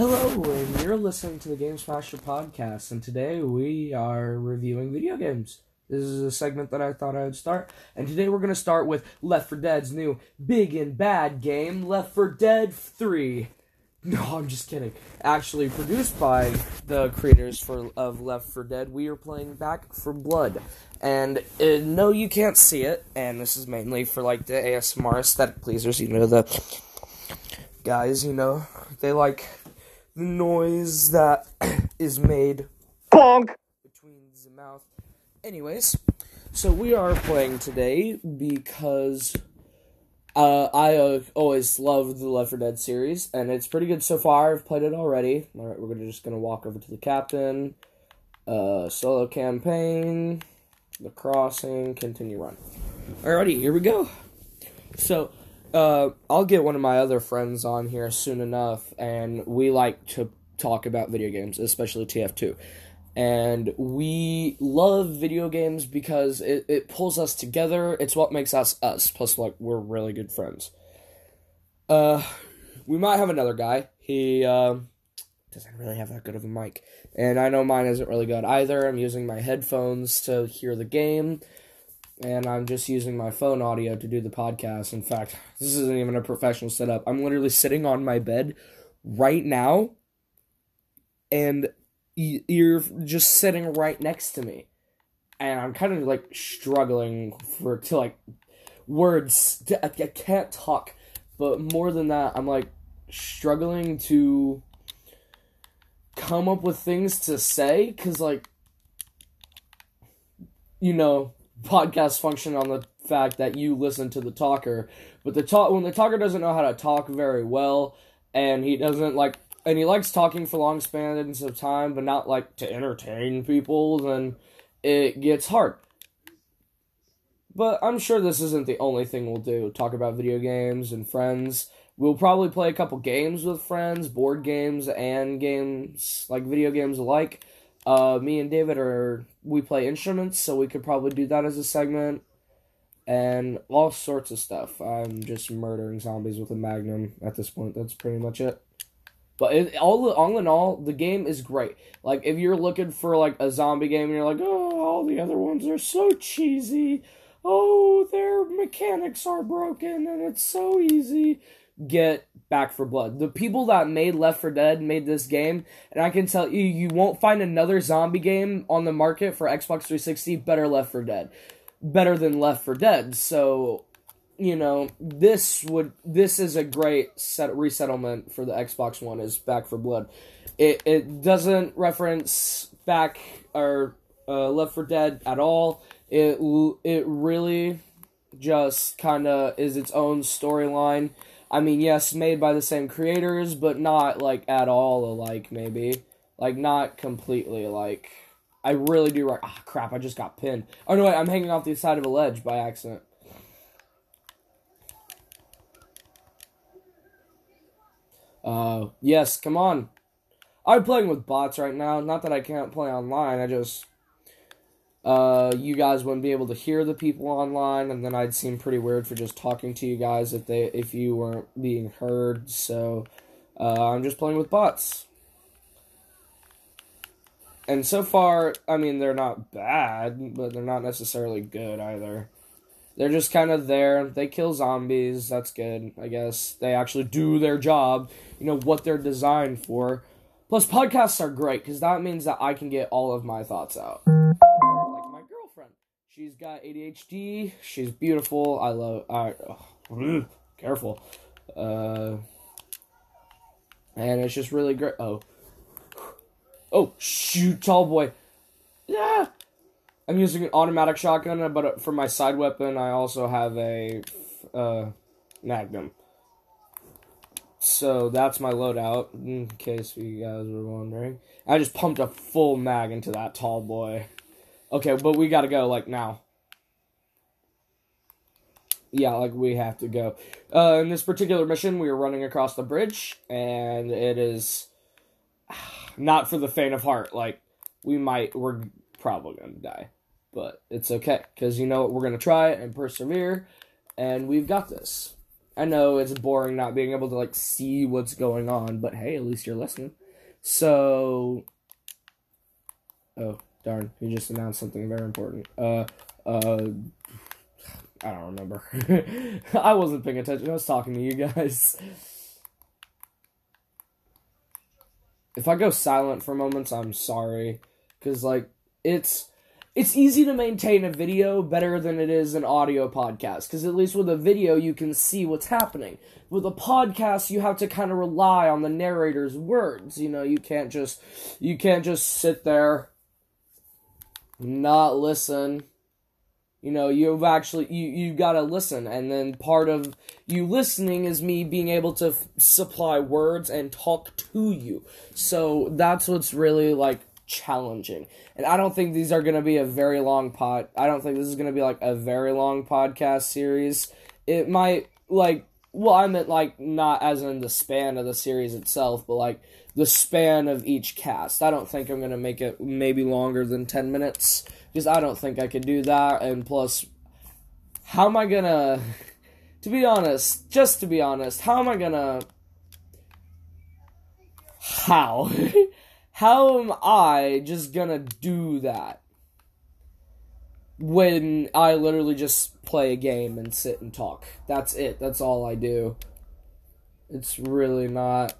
Hello, and you're listening to the Game Smasher podcast, and today we are reviewing video games. This is a segment that I thought I would start, and today we're going to start with Left 4 Dead's new big and bad game, Left 4 Dead 3. No, I'm just kidding. Actually, produced by the creators for of Left 4 Dead, we are playing Back 4 Blood. And uh, no, you can't see it, and this is mainly for like the ASMR aesthetic pleasers, you know, the guys, you know, they like the noise that is made Bonk. between the mouth. Anyways, so we are playing today because uh, I uh, always love the Left 4 Dead series, and it's pretty good so far. I've played it already. All right, we're gonna just gonna walk over to the captain, uh, solo campaign, the crossing, continue run. Alrighty, here we go. So, uh, I'll get one of my other friends on here soon enough, and we like to talk about video games, especially TF2. And we love video games because it, it pulls us together. It's what makes us us. Plus, like, we're really good friends. Uh, we might have another guy. He, um, doesn't really have that good of a mic. And I know mine isn't really good either. I'm using my headphones to hear the game and I'm just using my phone audio to do the podcast. In fact, this isn't even a professional setup. I'm literally sitting on my bed right now, and you're just sitting right next to me, and I'm kind of like struggling for to like words. I, I can't talk, but more than that, I'm like struggling to come up with things to say because like you know podcasts function on the fact that you listen to the talker, but the talk when the talker doesn't know how to talk very well, and he doesn't like, and he likes talking for long spans of time, but not like to entertain people, then it gets hard. But I'm sure this isn't the only thing we'll do. Talk about video games and friends. We'll probably play a couple games with friends, board games and games like video games alike. Uh, me and David are we play instruments, so we could probably do that as a segment, and all sorts of stuff. I'm just murdering zombies with a magnum at this point. That's pretty much it. But it, all all in all, the game is great. Like if you're looking for like a zombie game, and you're like, oh, all the other ones are so cheesy. Oh, their mechanics are broken, and it's so easy get Back 4 Blood. The people that made Left 4 Dead made this game, and I can tell you, you won't find another zombie game on the market for Xbox 360 better Left 4 Dead, better than Left 4 Dead. So, you know, this would this is a great set resettlement for the Xbox One is Back 4 Blood. It it doesn't reference back or uh, Left 4 Dead at all. It it really just kind of is its own storyline I mean, yes, made by the same creators, but not like at all alike. Maybe like not completely like. I really do. Ah, crap! I just got pinned. Oh no, wait! I'm hanging off the side of a ledge by accident. Uh, yes, come on. I'm playing with bots right now. Not that I can't play online. I just uh, you guys wouldn't be able to hear the people online, and then I'd seem pretty weird for just talking to you guys if they if you weren't being heard. So uh, I'm just playing with bots, and so far, I mean, they're not bad, but they're not necessarily good either. They're just kind of there. They kill zombies. That's good, I guess. They actually do their job. You know what they're designed for. Plus, podcasts are great because that means that I can get all of my thoughts out. She's got ADHD. She's beautiful. I love. I careful. Uh, and it's just really great. Oh, oh, shoot, tall boy. Yeah. I'm using an automatic shotgun, but for my side weapon, I also have a uh, Magnum. So that's my loadout, in case you guys were wondering. I just pumped a full mag into that tall boy. Okay, but we gotta go, like, now. Yeah, like, we have to go. Uh, in this particular mission, we are running across the bridge, and it is not for the faint of heart. Like, we might, we're probably gonna die. But it's okay, because you know what, we're gonna try and persevere, and we've got this. I know it's boring not being able to like see what's going on, but hey, at least you're listening. So, oh darn, he just announced something very important. Uh, uh, I don't remember. I wasn't paying attention. I was talking to you guys. If I go silent for moments, I'm sorry, because like it's it's easy to maintain a video better than it is an audio podcast because at least with a video you can see what's happening with a podcast you have to kind of rely on the narrator's words you know you can't just you can't just sit there not listen you know you've actually you you've got to listen and then part of you listening is me being able to f- supply words and talk to you so that's what's really like challenging. And I don't think these are going to be a very long pod. I don't think this is going to be like a very long podcast series. It might like well, I meant like not as in the span of the series itself, but like the span of each cast. I don't think I'm going to make it maybe longer than 10 minutes because I don't think I could do that and plus how am I going to to be honest, just to be honest, how am I going to how How am I just gonna do that? When I literally just play a game and sit and talk. That's it. That's all I do. It's really not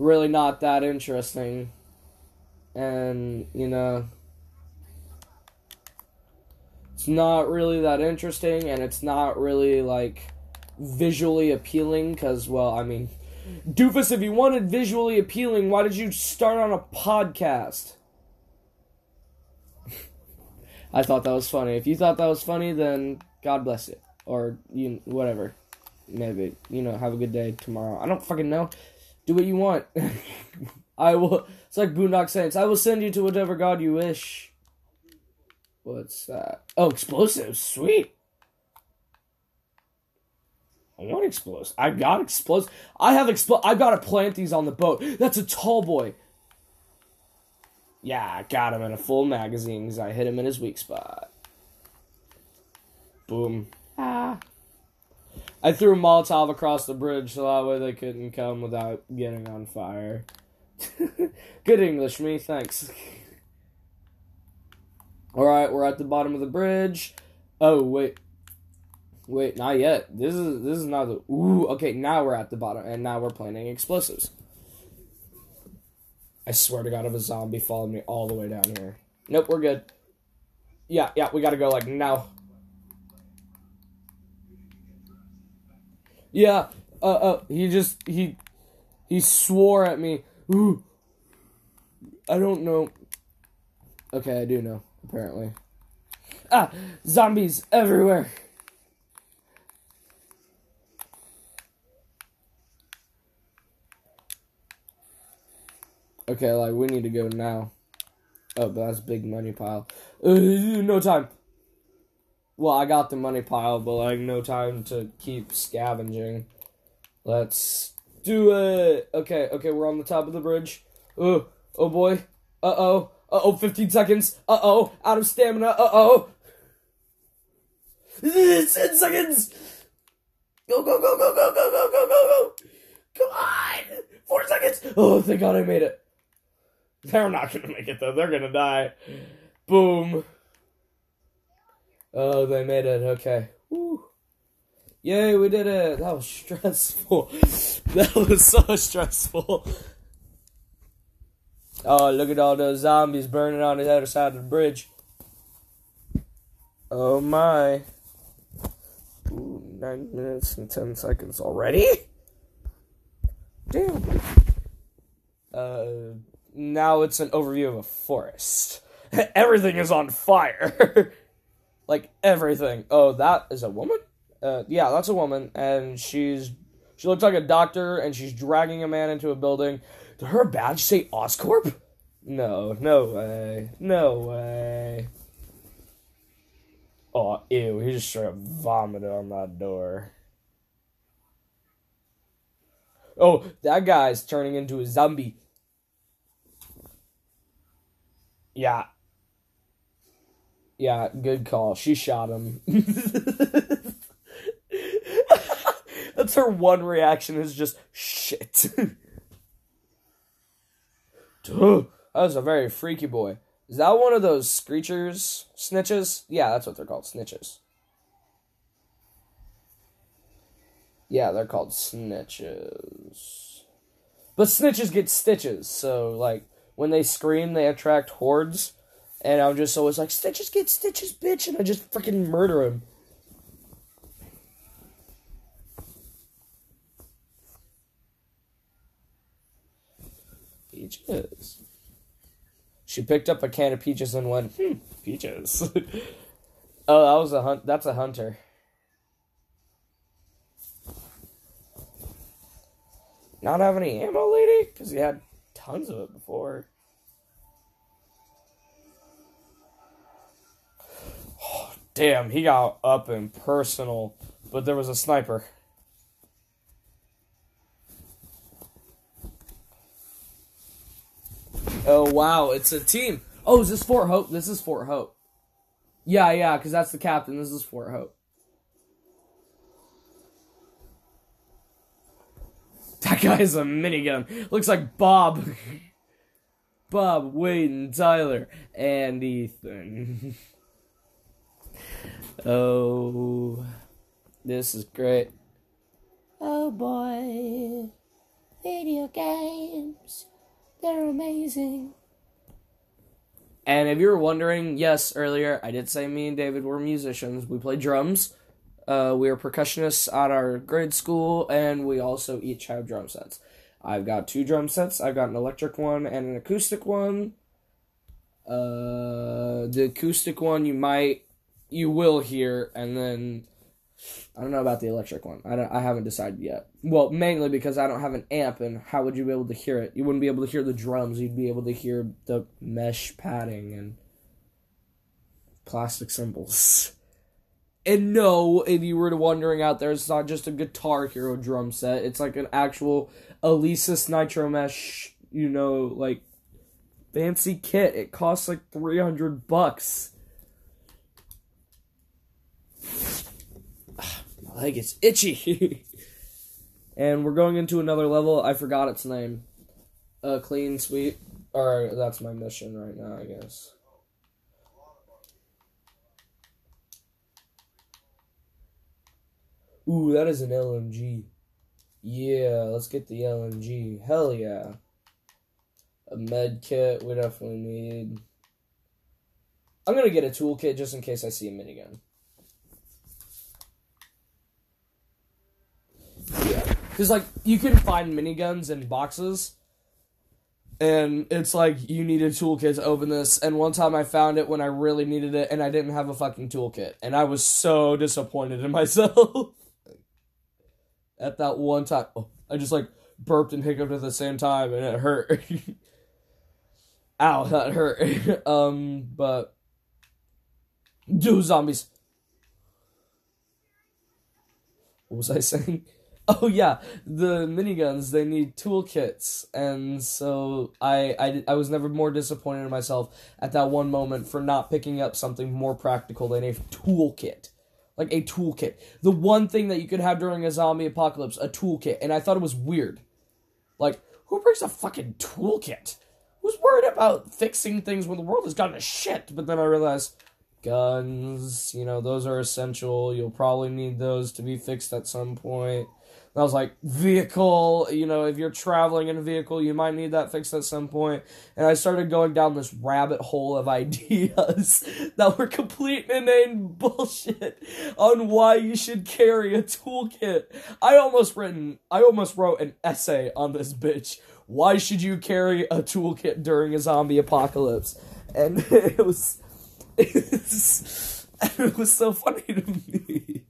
really not that interesting. And, you know, it's not really that interesting and it's not really like visually appealing cuz well, I mean, Doofus, if you wanted visually appealing, why did you start on a podcast? I thought that was funny. If you thought that was funny, then God bless you. Or you whatever. Maybe. You know, have a good day tomorrow. I don't fucking know. Do what you want. I will it's like Boondock Saints. I will send you to whatever God you wish. What's that? Oh, explosives. Sweet. I want explosives. I got explosives. I have expl. I've gotta plant these on the boat. That's a tall boy. Yeah, I got him in a full magazine because I hit him in his weak spot. Boom. Ah. I threw a Molotov across the bridge so that way they couldn't come without getting on fire. Good English, me. Thanks. Alright, we're at the bottom of the bridge. Oh, wait. Wait, not yet. This is this is not the ooh. Okay, now we're at the bottom, and now we're planting explosives. I swear to God, if a zombie followed me all the way down here. Nope, we're good. Yeah, yeah, we gotta go like now. Yeah, uh, uh, he just he he swore at me. Ooh, I don't know. Okay, I do know. Apparently. Ah, zombies everywhere. Okay, like we need to go now. Oh, but that's big money pile. Uh, no time. Well, I got the money pile, but like no time to keep scavenging. Let's do it. Okay, okay, we're on the top of the bridge. Oh, oh boy. Uh oh. Uh oh, 15 seconds. Uh oh, out of stamina. Uh oh. 10 seconds. Go, go, go, go, go, go, go, go, go, go. Come on. Four seconds. Oh, thank God I made it. They're not gonna make it though. They're gonna die. Boom. Oh, they made it. Okay. Woo. Yay, we did it. That was stressful. that was so stressful. Oh, look at all those zombies burning on the other side of the bridge. Oh my. Ooh, nine minutes and ten seconds already? Damn. Uh now it's an overview of a forest. everything is on fire. like everything. Oh, that is a woman? Uh, yeah, that's a woman, and she's she looks like a doctor, and she's dragging a man into a building. Did her badge say Oscorp? No, no way, no way. Oh, ew! He just straight up vomited on that door. Oh, that guy's turning into a zombie. Yeah. Yeah, good call. She shot him. That's her one reaction is just shit. that was a very freaky boy. Is that one of those screechers? Snitches? Yeah, that's what they're called. Snitches. Yeah, they're called snitches. But snitches get stitches, so like when they scream, they attract hordes. And I'm just always like, stitches get stitches, bitch, and I just freaking murder him. Peaches. She picked up a can of peaches and went, hmm, peaches. oh, that was a hunt. That's a hunter. Not have any ammo, lady? Because he had tons of it before. Damn, he got up and personal, but there was a sniper. Oh wow, it's a team. Oh, is this Fort Hope? This is Fort Hope. Yeah, yeah, because that's the captain. This is Fort Hope. That guy's a minigun. Looks like Bob. Bob, Wade, and Tyler, and Ethan. oh, this is great. Oh boy, video games. They're amazing. And if you were wondering, yes, earlier I did say me and David were musicians. We play drums. Uh, we are percussionists at our grade school, and we also each have drum sets. I've got two drum sets. I've got an electric one and an acoustic one. Uh, the acoustic one you might, you will hear, and then I don't know about the electric one. I don't, I haven't decided yet. Well, mainly because I don't have an amp, and how would you be able to hear it? You wouldn't be able to hear the drums. You'd be able to hear the mesh padding and plastic cymbals. And no, if you were wondering out there, it's not just a Guitar Hero drum set. It's like an actual Alesis Nitro Mesh, you know, like fancy kit. It costs like 300 bucks. Leg is itchy. and we're going into another level. I forgot its name. A uh, clean sweep. Or that's my mission right now, I guess. Ooh, that is an LMG. Yeah, let's get the LMG. Hell yeah. A med kit we definitely need. I'm gonna get a toolkit just in case I see a minigun. Because, like, you can find miniguns in boxes. And it's like, you need a toolkit to open this. And one time I found it when I really needed it, and I didn't have a fucking toolkit. And I was so disappointed in myself at that one time. Oh, I just like burped and hiccuped at the same time, and it hurt. Ow, that hurt. um, but do zombies. What was I saying? Oh yeah, the miniguns they need toolkits, and so I, I I was never more disappointed in myself at that one moment for not picking up something more practical than a toolkit like a toolkit. The one thing that you could have during a zombie apocalypse, a toolkit, and I thought it was weird. Like, who brings a fucking toolkit? Who's worried about fixing things when the world has gone to shit? But then I realized guns, you know, those are essential. You'll probably need those to be fixed at some point. I was like, vehicle, you know, if you're traveling in a vehicle, you might need that fixed at some point. And I started going down this rabbit hole of ideas that were complete inane bullshit on why you should carry a toolkit. I almost written, I almost wrote an essay on this bitch. Why should you carry a toolkit during a zombie apocalypse? And it was, it was, it was so funny to me.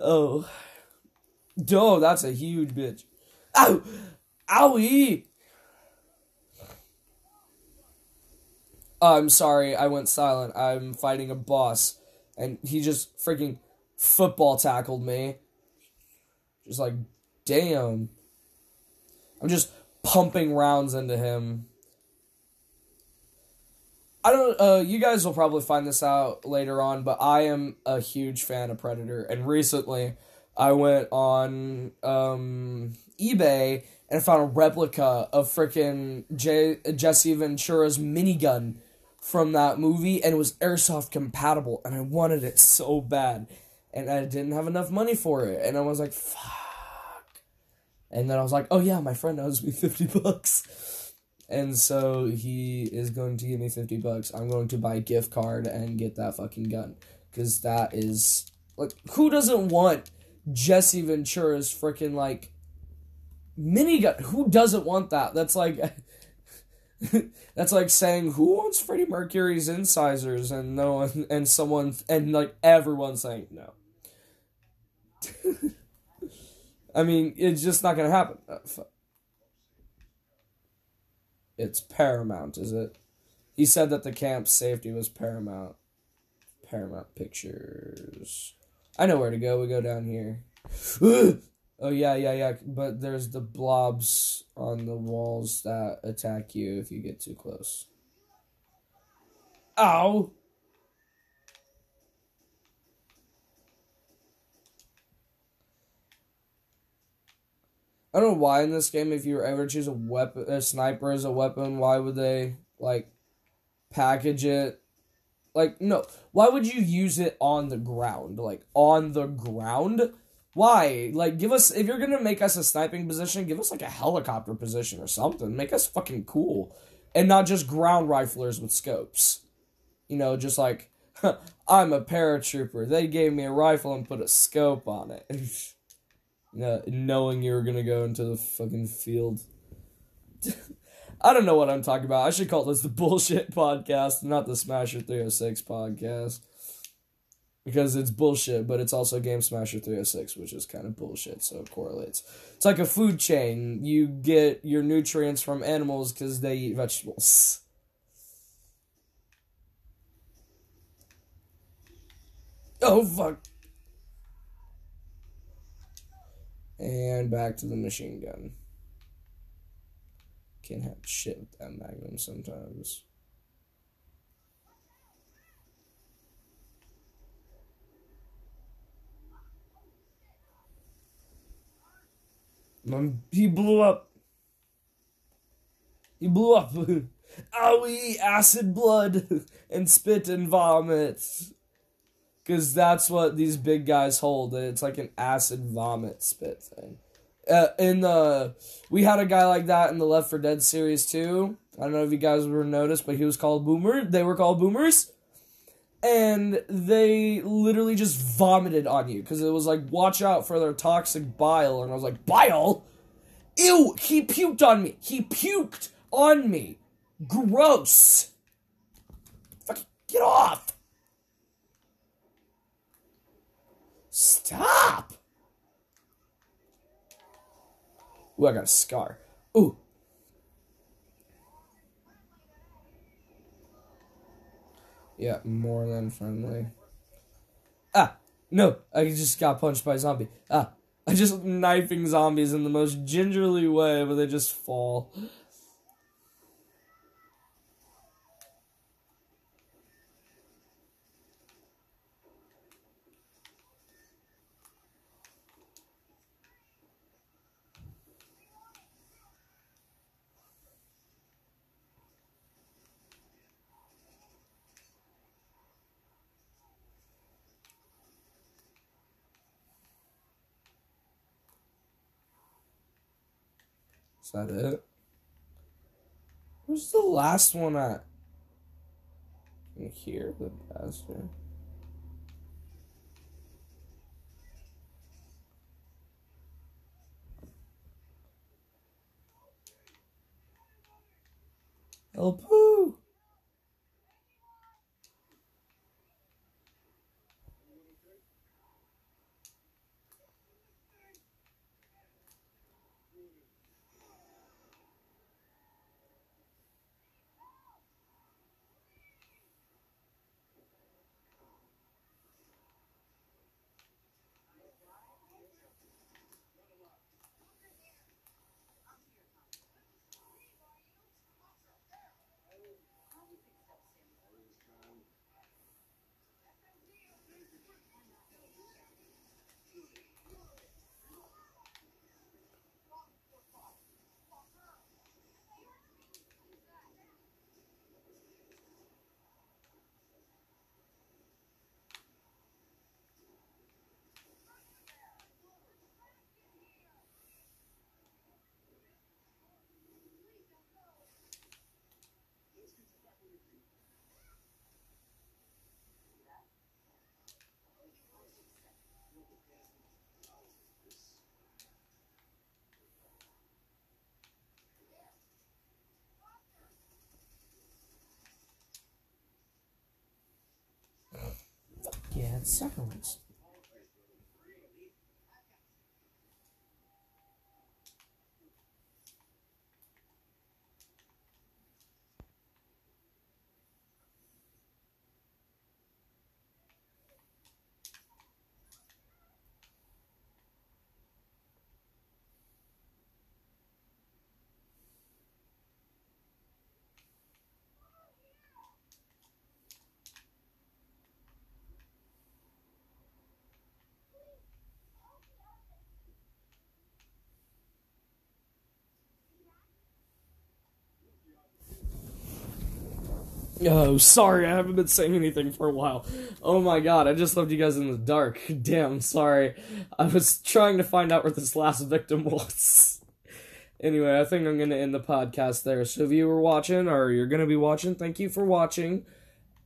Oh. Duh, that's a huge bitch. Ow! Owie! I'm sorry, I went silent. I'm fighting a boss. And he just freaking football tackled me. Just like, damn. I'm just pumping rounds into him. I don't uh you guys will probably find this out later on, but I am a huge fan of Predator and recently I went on um, eBay and I found a replica of freaking J- Jesse Ventura's minigun from that movie, and it was airsoft compatible, and I wanted it so bad, and I didn't have enough money for it, and I was like, fuck. And then I was like, oh yeah, my friend owes me 50 bucks. And so he is going to give me 50 bucks. I'm going to buy a gift card and get that fucking gun. Because that is. Like, who doesn't want Jesse Ventura's freaking, like, minigun? Who doesn't want that? That's like. that's like saying who wants Freddie Mercury's incisors and no one and someone and like everyone saying no. I mean, it's just not gonna happen. Uh, it's paramount, is it? He said that the camp's safety was paramount. Paramount Pictures. I know where to go. We go down here. oh yeah, yeah, yeah. But there's the blobs on the walls that attack you if you get too close. Ow! I don't know why in this game, if you ever choose a weapon, a sniper as a weapon, why would they like package it? Like, no, why would you use it on the ground? Like on the ground? Why? Like, give us if you're gonna make us a sniping position, give us like a helicopter position or something. Make us fucking cool, and not just ground riflers with scopes. You know, just like I'm a paratrooper. They gave me a rifle and put a scope on it. knowing you were gonna go into the fucking field. I don't know what I'm talking about. I should call this the bullshit podcast, not the Smasher 306 podcast. Because it's bullshit, but it's also Game Smasher 306, which is kind of bullshit, so it correlates. It's like a food chain. You get your nutrients from animals because they eat vegetables. Oh, fuck. And back to the machine gun. Can't have shit with that magnum sometimes. He blew up. He blew up. Owie, acid blood and spit and vomit because that's what these big guys hold. It's like an acid vomit spit thing. Uh, in the we had a guy like that in the Left 4 Dead series too. I don't know if you guys were noticed, but he was called Boomer. They were called Boomers, and they literally just vomited on you because it was like, watch out for their toxic bile. And I was like, bile? Ew! He puked on me. He puked on me. Gross. Fucking get off. Stop! Ooh, I got a scar. Ooh. Yeah, more than friendly. Ah! No! I just got punched by a zombie. Ah! I just knifing zombies in the most gingerly way, but they just fall. Is that it? Where's the last one at? Here, the bastard. Help! Seconds. Oh, sorry, I haven't been saying anything for a while. Oh my god, I just left you guys in the dark. Damn, sorry. I was trying to find out where this last victim was. anyway, I think I'm gonna end the podcast there. So if you were watching, or you're gonna be watching, thank you for watching.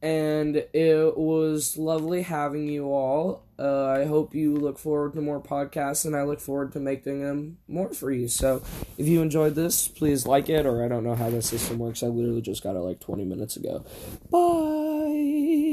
And it was lovely having you all. Uh, I hope you look forward to more podcasts, and I look forward to making them more for you. So, if you enjoyed this, please like it, or I don't know how the system works. I literally just got it like 20 minutes ago. Bye.